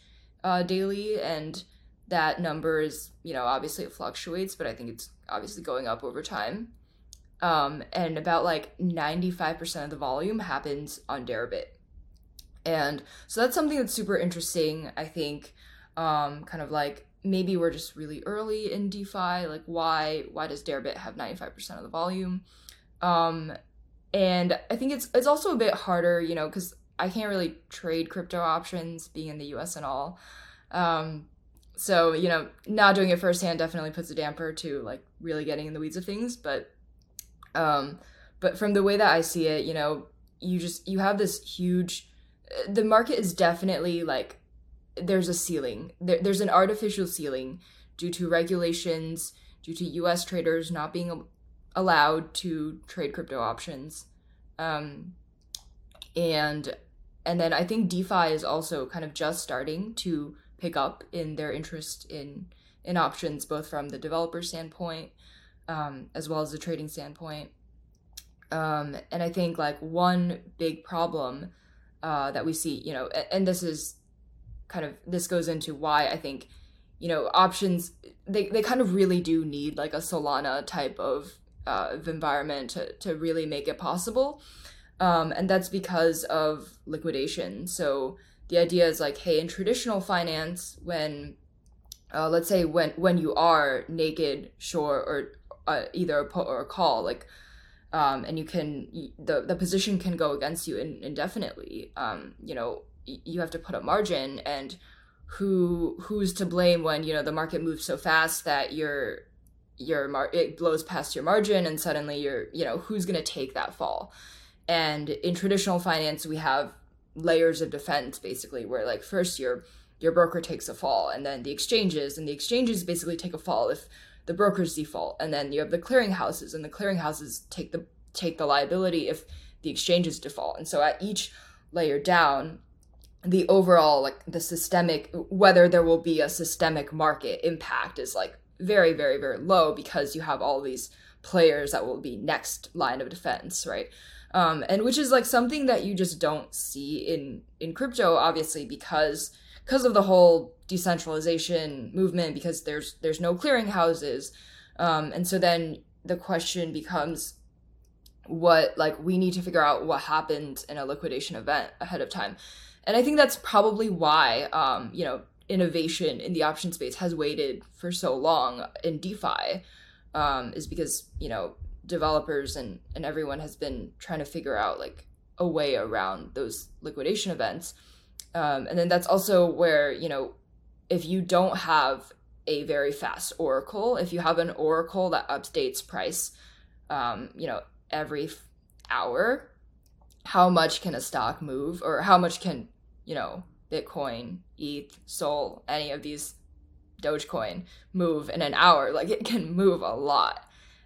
uh, daily, and that number is, you know, obviously it fluctuates, but I think it's obviously going up over time. Um, and about like 95% of the volume happens on Deribit. And so that's something that's super interesting, I think. Um, kind of like maybe we're just really early in DeFi. Like, why why does Deribit have 95% of the volume? Um, and I think it's it's also a bit harder, you know, because I can't really trade crypto options being in the US and all. Um, so, you know, not doing it firsthand definitely puts a damper to like really getting in the weeds of things. But, um, but from the way that I see it, you know, you just, you have this huge, the market is definitely like, there's a ceiling. There, there's an artificial ceiling due to regulations, due to US traders not being allowed to trade crypto options. Um, and and then I think DeFi is also kind of just starting to pick up in their interest in in options, both from the developer standpoint um, as well as the trading standpoint. Um, and I think like one big problem uh, that we see, you know, and, and this is kind of this goes into why I think, you know, options they, they kind of really do need like a Solana type of, uh, of environment to, to really make it possible. Um, and that's because of liquidation. So the idea is like, hey, in traditional finance, when uh, let's say when when you are naked, short, or uh, either a put or a call, like, um, and you can the the position can go against you in, indefinitely. Um, you know, you have to put a margin, and who who's to blame when you know the market moves so fast that your your mar- it blows past your margin, and suddenly you're you know who's going to take that fall. And in traditional finance, we have layers of defense basically, where like first your your broker takes a fall, and then the exchanges, and the exchanges basically take a fall if the brokers default, and then you have the clearinghouses, and the clearinghouses take the take the liability if the exchanges default. And so at each layer down, the overall like the systemic whether there will be a systemic market impact is like very very very low because you have all these players that will be next line of defense right um, and which is like something that you just don't see in in crypto obviously because because of the whole decentralization movement because there's there's no clearinghouses um, and so then the question becomes what like we need to figure out what happened in a liquidation event ahead of time. And i think that's probably why um, you know innovation in the option space has waited for so long in defi um, is because you know developers and and everyone has been trying to figure out like a way around those liquidation events. Um, and then that's also where you know if you don't have a very fast oracle if you have an oracle that updates price um, you know every hour how much can a stock move? Or how much can you know bitcoin eth sol any of these dogecoin move in an hour? Like it can move a lot.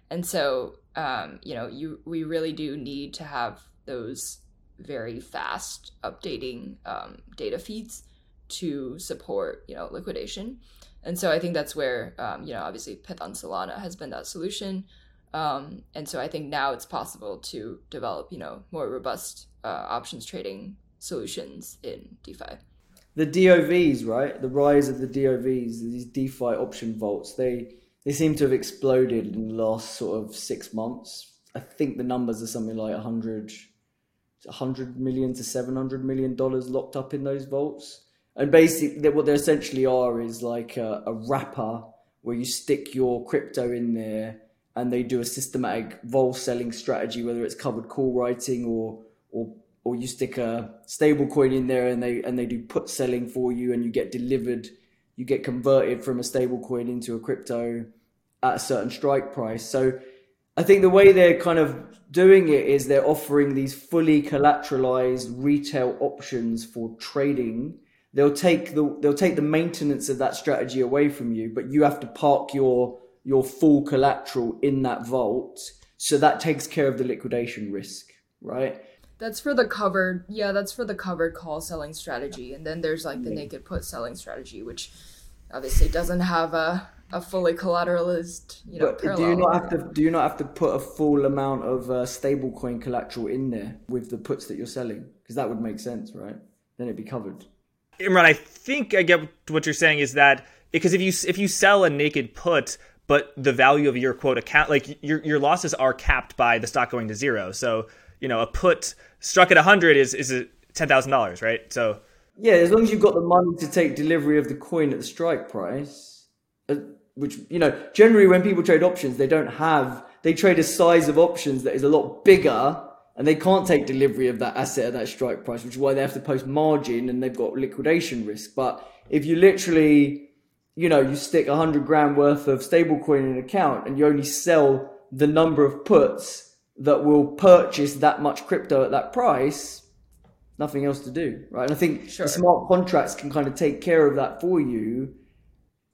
And so um, you know you we really do need to have those very fast updating um, data feeds to support you know liquidation and so i think that's where um, you know obviously Pyth on solana has been that solution um, and so I think now it's possible to develop, you know, more robust uh, options trading solutions in DeFi. The DOVs, right? The rise of the DOVs, these DeFi option vaults, they they seem to have exploded in the last sort of six months. I think the numbers are something like 100, 100 million to 700 million dollars locked up in those vaults. And basically, what they essentially are is like a, a wrapper where you stick your crypto in there and they do a systematic vol selling strategy, whether it's covered call writing or or or you stick a stable coin in there and they and they do put selling for you and you get delivered you get converted from a stable coin into a crypto at a certain strike price so i think the way they're kind of doing it is they're offering these fully collateralized retail options for trading they'll take the they'll take the maintenance of that strategy away from you but you have to park your your full collateral in that vault. So that takes care of the liquidation risk, right? That's for the covered, yeah, that's for the covered call selling strategy. And then there's like the naked put selling strategy, which obviously doesn't have a, a fully collateralized, you know, but do you not have to do you not have to put a full amount of uh, stablecoin collateral in there with the puts that you're selling? Because that would make sense, right? Then it'd be covered. Imran, I think I get what you're saying is that because if you if you sell a naked put, but the value of your quote account like your your losses are capped by the stock going to zero so you know a put struck at 100 is is $10,000 right? So yeah as long as you've got the money to take delivery of the coin at the strike price uh, which you know generally when people trade options they don't have they trade a size of options that is a lot bigger and they can't take delivery of that asset at that strike price which is why they have to post margin and they've got liquidation risk. But if you literally you know, you stick a hundred grand worth of stablecoin in an account and you only sell the number of puts that will purchase that much crypto at that price, nothing else to do, right? And I think sure. smart contracts can kind of take care of that for you.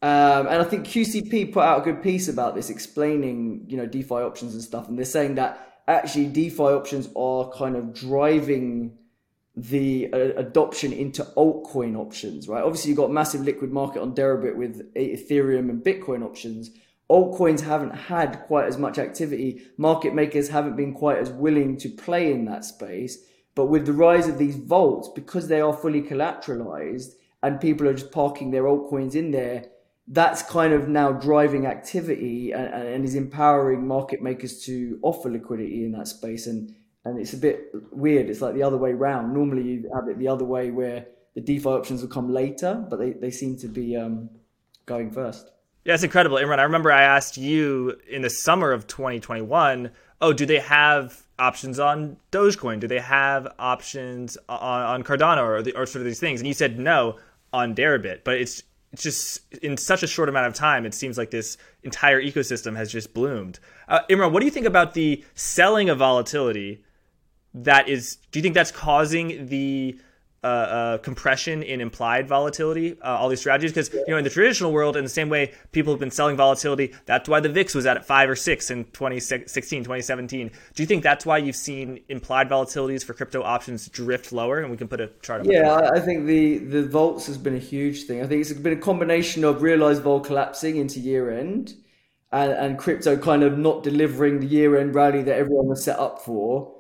Um, and I think QCP put out a good piece about this, explaining you know DeFi options and stuff, and they're saying that actually DeFi options are kind of driving the uh, adoption into altcoin options, right? Obviously, you've got massive liquid market on Deribit with Ethereum and Bitcoin options, altcoins haven't had quite as much activity. Market makers haven't been quite as willing to play in that space. But with the rise of these vaults, because they are fully collateralized and people are just parking their altcoins in there, that's kind of now driving activity and, and is empowering market makers to offer liquidity in that space. And and it's a bit weird. It's like the other way around. Normally you have it the other way where the DeFi options will come later, but they, they seem to be um, going first. Yeah, it's incredible, Imran. I remember I asked you in the summer of 2021, oh, do they have options on Dogecoin? Do they have options on, on Cardano or, the, or sort of these things? And you said no on Deribit, but it's it's just in such a short amount of time, it seems like this entire ecosystem has just bloomed. Uh, Imran, what do you think about the selling of volatility? That is, do you think that's causing the uh, uh, compression in implied volatility, uh, all these strategies. Because you know, in the traditional world, in the same way people have been selling volatility, that's why the VIX was at five or six in 2016, 2017. Do you think that's why you've seen implied volatilities for crypto options drift lower? And we can put a chart. Up yeah, I think the the vaults has been a huge thing. I think it's been a combination of realized vol collapsing into year end. And, and crypto kind of not delivering the year end rally that everyone was set up for,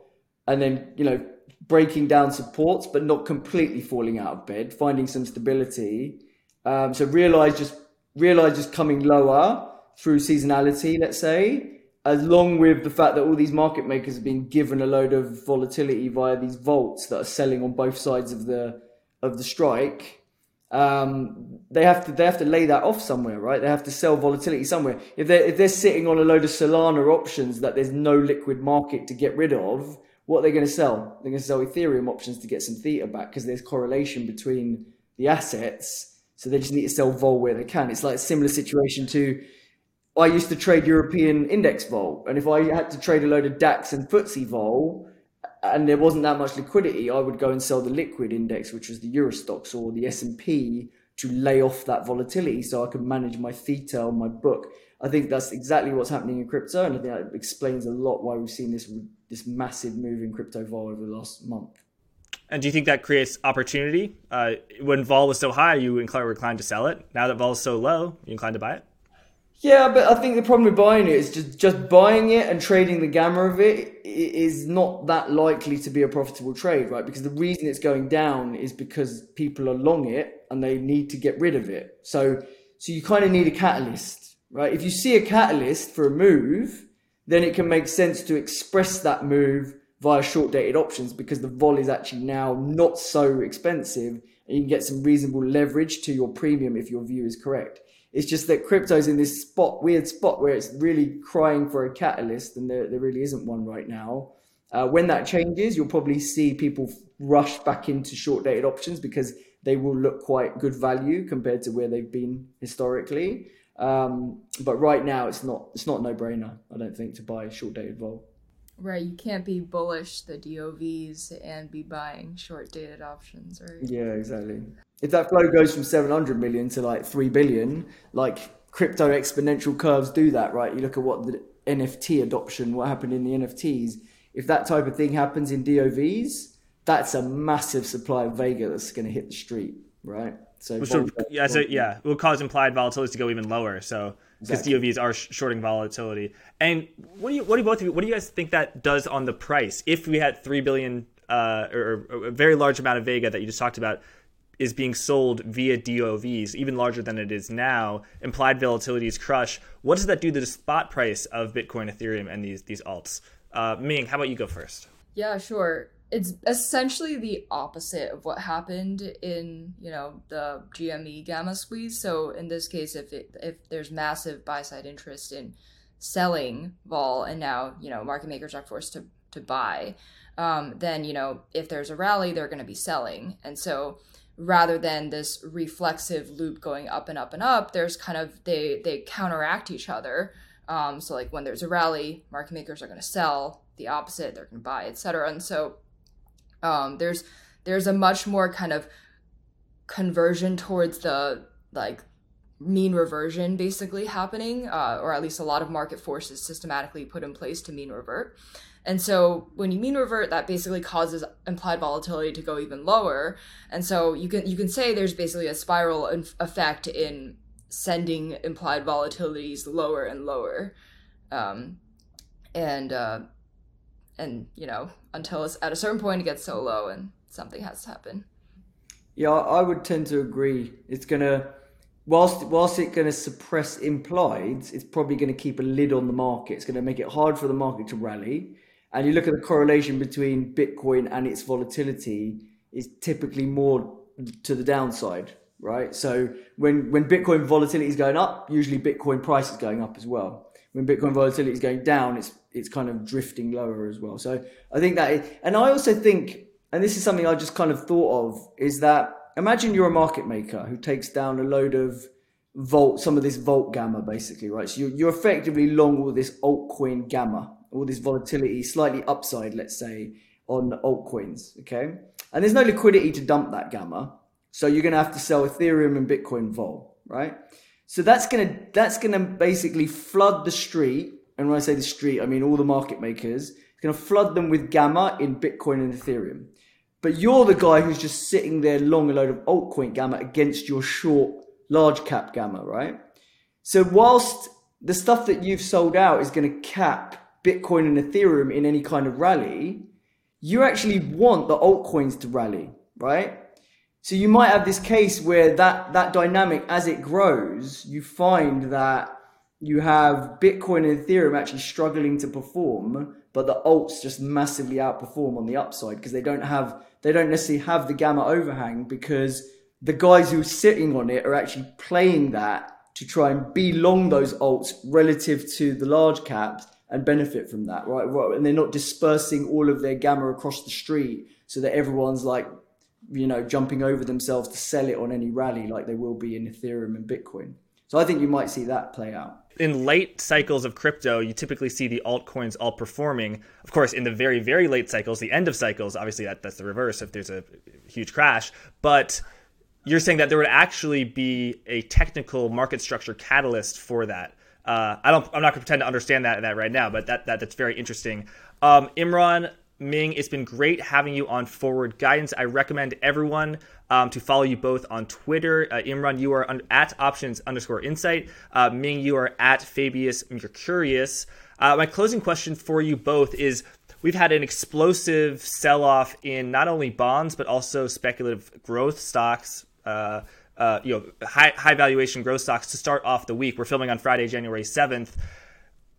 and then you know breaking down supports, but not completely falling out of bed, finding some stability. Um, so realize just realize just coming lower through seasonality, let's say, along with the fact that all these market makers have been given a load of volatility via these vaults that are selling on both sides of the of the strike. Um, they have to they have to lay that off somewhere, right? They have to sell volatility somewhere. If they're if they're sitting on a load of Solana options that there's no liquid market to get rid of, what are they going to sell? They're going to sell Ethereum options to get some theta back because there's correlation between the assets. So they just need to sell vol where they can. It's like a similar situation to I used to trade European index vol, and if I had to trade a load of DAX and FTSE vol, and there wasn't that much liquidity, I would go and sell the liquid index, which was the Euro Stoxx or the S and P, to lay off that volatility, so I could manage my theta on my book. I think that's exactly what's happening in crypto, and I think that explains a lot why we've seen this this massive move in crypto vol over the last month. And do you think that creates opportunity? Uh, when vol was so high, you were inclined to sell it. Now that vol is so low, you inclined to buy it. Yeah, but I think the problem with buying it is just just buying it and trading the gamma of it is not that likely to be a profitable trade, right? Because the reason it's going down is because people are long it and they need to get rid of it. So so you kind of need a catalyst, right? If you see a catalyst for a move, then it can make sense to express that move via short dated options because the vol is actually now not so expensive and you can get some reasonable leverage to your premium if your view is correct. It's just that crypto's in this spot, weird spot where it's really crying for a catalyst and there, there really isn't one right now. Uh, when that changes, you'll probably see people rush back into short dated options because they will look quite good value compared to where they've been historically. Um, but right now, it's not it's not no brainer. I don't think to buy short dated vol. Right, you can't be bullish the DOVs and be buying short dated options, right? Yeah, exactly. If that flow goes from 700 million to like 3 billion, like crypto exponential curves do that, right? You look at what the NFT adoption, what happened in the NFTs. If that type of thing happens in DOVs, that's a massive supply of Vega that's going to hit the street, right? So Which yeah, so yeah, will cause implied volatility to go even lower. So because exactly. DOVs are shorting volatility. And what do you what do you both of you, what do you guys think that does on the price? If we had three billion uh, or, or a very large amount of Vega that you just talked about is being sold via DOVs, even larger than it is now, implied volatility is crushed. What does that do to the spot price of Bitcoin, Ethereum, and these these alts? Uh, Ming, how about you go first? Yeah, sure it's essentially the opposite of what happened in you know the GME gamma squeeze. So in this case, if it, if there's massive buy side interest in selling vol, and now you know market makers are forced to to buy, um, then you know if there's a rally, they're going to be selling, and so rather than this reflexive loop going up and up and up, there's kind of they they counteract each other. Um, so like when there's a rally, market makers are going to sell. The opposite, they're going to buy, etc. And so um, there's there's a much more kind of conversion towards the like mean reversion basically happening, uh, or at least a lot of market forces systematically put in place to mean revert. And so when you mean revert, that basically causes implied volatility to go even lower. And so you can you can say there's basically a spiral effect in sending implied volatilities lower and lower. Um, and uh, and you know until it's at a certain point it gets so low and something has to happen. Yeah, I would tend to agree. It's gonna whilst whilst it's to suppress implieds, it's probably to keep a lid on the market. It's to make it hard for the market to rally. And you look at the correlation between Bitcoin and its volatility is typically more to the downside, right? So when when Bitcoin volatility is going up, usually Bitcoin price is going up as well. When Bitcoin volatility is going down, it's it's kind of drifting lower as well. So I think that, and I also think, and this is something I just kind of thought of, is that imagine you're a market maker who takes down a load of volt, some of this volt gamma, basically, right? So you're, you're effectively long all this altcoin gamma, all this volatility, slightly upside, let's say, on altcoins, okay? And there's no liquidity to dump that gamma, so you're going to have to sell Ethereum and Bitcoin vol, right? So that's to that's to basically flood the street and when I say the street, I mean all the market makers. It's to flood them with gamma in Bitcoin and Ethereum. But you're the guy who's just sitting there long a load of altcoin gamma against your short large cap gamma, right? So whilst the stuff that you've sold out is to cap Bitcoin and Ethereum in any kind of rally, you actually want the altcoins to rally, right? So you might have this case where that that dynamic as it grows, you find that you have Bitcoin and Ethereum actually struggling to perform, but the alts just massively outperform on the upside because they don't have they don't necessarily have the gamma overhang because the guys who are sitting on it are actually playing that to try and be long those alts relative to the large caps and benefit from that, right? And they're not dispersing all of their gamma across the street so that everyone's like, you know, jumping over themselves to sell it on any rally like they will be in Ethereum and Bitcoin. So I think you might see that play out in late cycles of crypto, you typically see the altcoins all performing. Of course, in the very, very late cycles, the end of cycles, obviously that, that's the reverse if there's a huge crash. But you're saying that there would actually be a technical market structure catalyst for that. Uh, I don't. I'm not going to pretend to understand that that right now, but that, that that's very interesting. Um, Imran, Ming, it's been great having you on Forward Guidance. I recommend everyone um, to follow you both on Twitter. Uh, Imran, you are un- at options underscore insight. Uh, Ming, you are at Fabius Mercurius. Uh, my closing question for you both is we've had an explosive sell off in not only bonds, but also speculative growth stocks. Uh, uh, you know, high, high valuation growth stocks to start off the week. We're filming on Friday, January 7th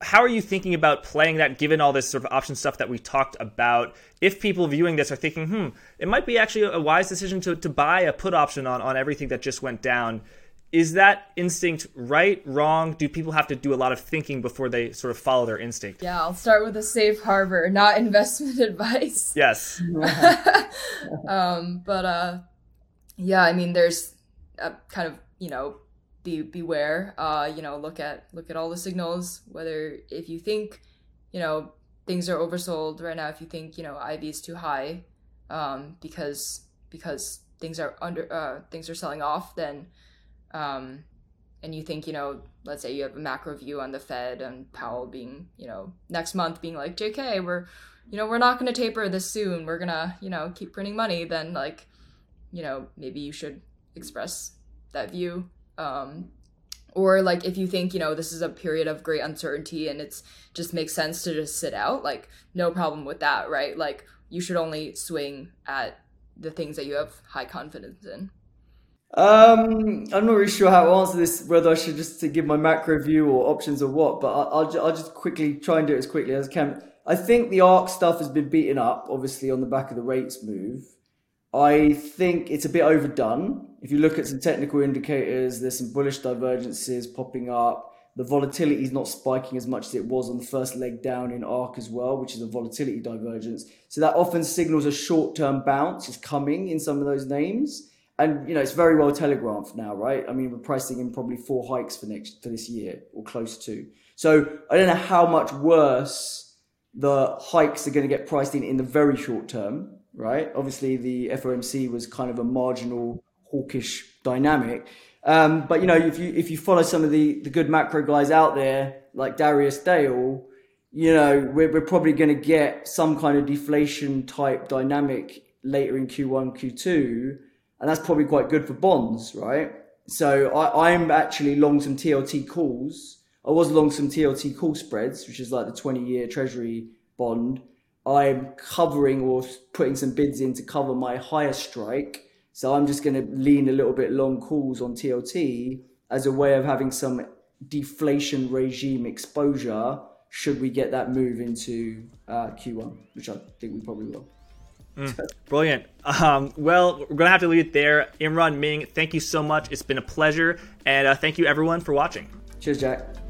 how are you thinking about playing that given all this sort of option stuff that we talked about? If people viewing this are thinking hmm it might be actually a wise decision to, to buy a put option on, on everything that just went down is that instinct right wrong? Do people have to do a lot of thinking before they sort of follow their instinct? Yeah i'll start with a safe harbor not investment advice. Yes. Um, but uh, yeah i mean there's a kind of you know be beware. Uh, you know, look at look at all the signals. Whether if you think, you know, things are oversold right now, if you think you know IV is too high, um, because because things are under uh, things are selling off, then um, and you think you know, let's say you have a macro view on the Fed and Powell being you know next month being like, J.K. We're you know we're not going to taper this soon. We're gonna you know keep printing money. Then like, you know maybe you should express that view um, or like if you think you know this is a period of great uncertainty and it's just makes sense to just sit out like no problem with that right like you should only swing at the things that you have high confidence in um, I'm not really sure how to answer this. Whether I should just give my macro view or options or what, but I'll, I'll, I'll just quickly try and do it as quickly as I can. I think the ARK stuff has been beaten up, obviously on the back of the rates move. I think it's a bit overdone. If you look at some technical indicators, there's some bullish divergences popping up. The volatility is not spiking as much as it was on the first leg down in ARK as well, which is a volatility divergence. So that often signals a short-term bounce is coming in some of those names. And you know, it's very well telegraphed now, right? I mean, we're pricing in probably four hikes for next for this year or close to. So I don't know how much worse the hikes are going to get priced in in the very short term right? Obviously, the FOMC was kind of a marginal hawkish dynamic. Um, but you know, if you if you follow some of the the good macro guys out there, like Darius Dale, you know, we're, we're probably going to get some kind of deflation type dynamic later in Q1, Q2, and that's probably quite good for bonds, right? So I, I'm actually long some TLT calls. I was long some TLT call spreads, which is like the 20 year treasury bond. I'm covering or putting some bids in to cover my higher strike. So I'm just going to lean a little bit long calls on TLT as a way of having some deflation regime exposure should we get that move into uh, Q1, which I think we probably will. Mm, brilliant. Um, well, we're going to have to leave it there. Imran Ming, thank you so much. It's been a pleasure. And uh, thank you, everyone, for watching. Cheers, Jack.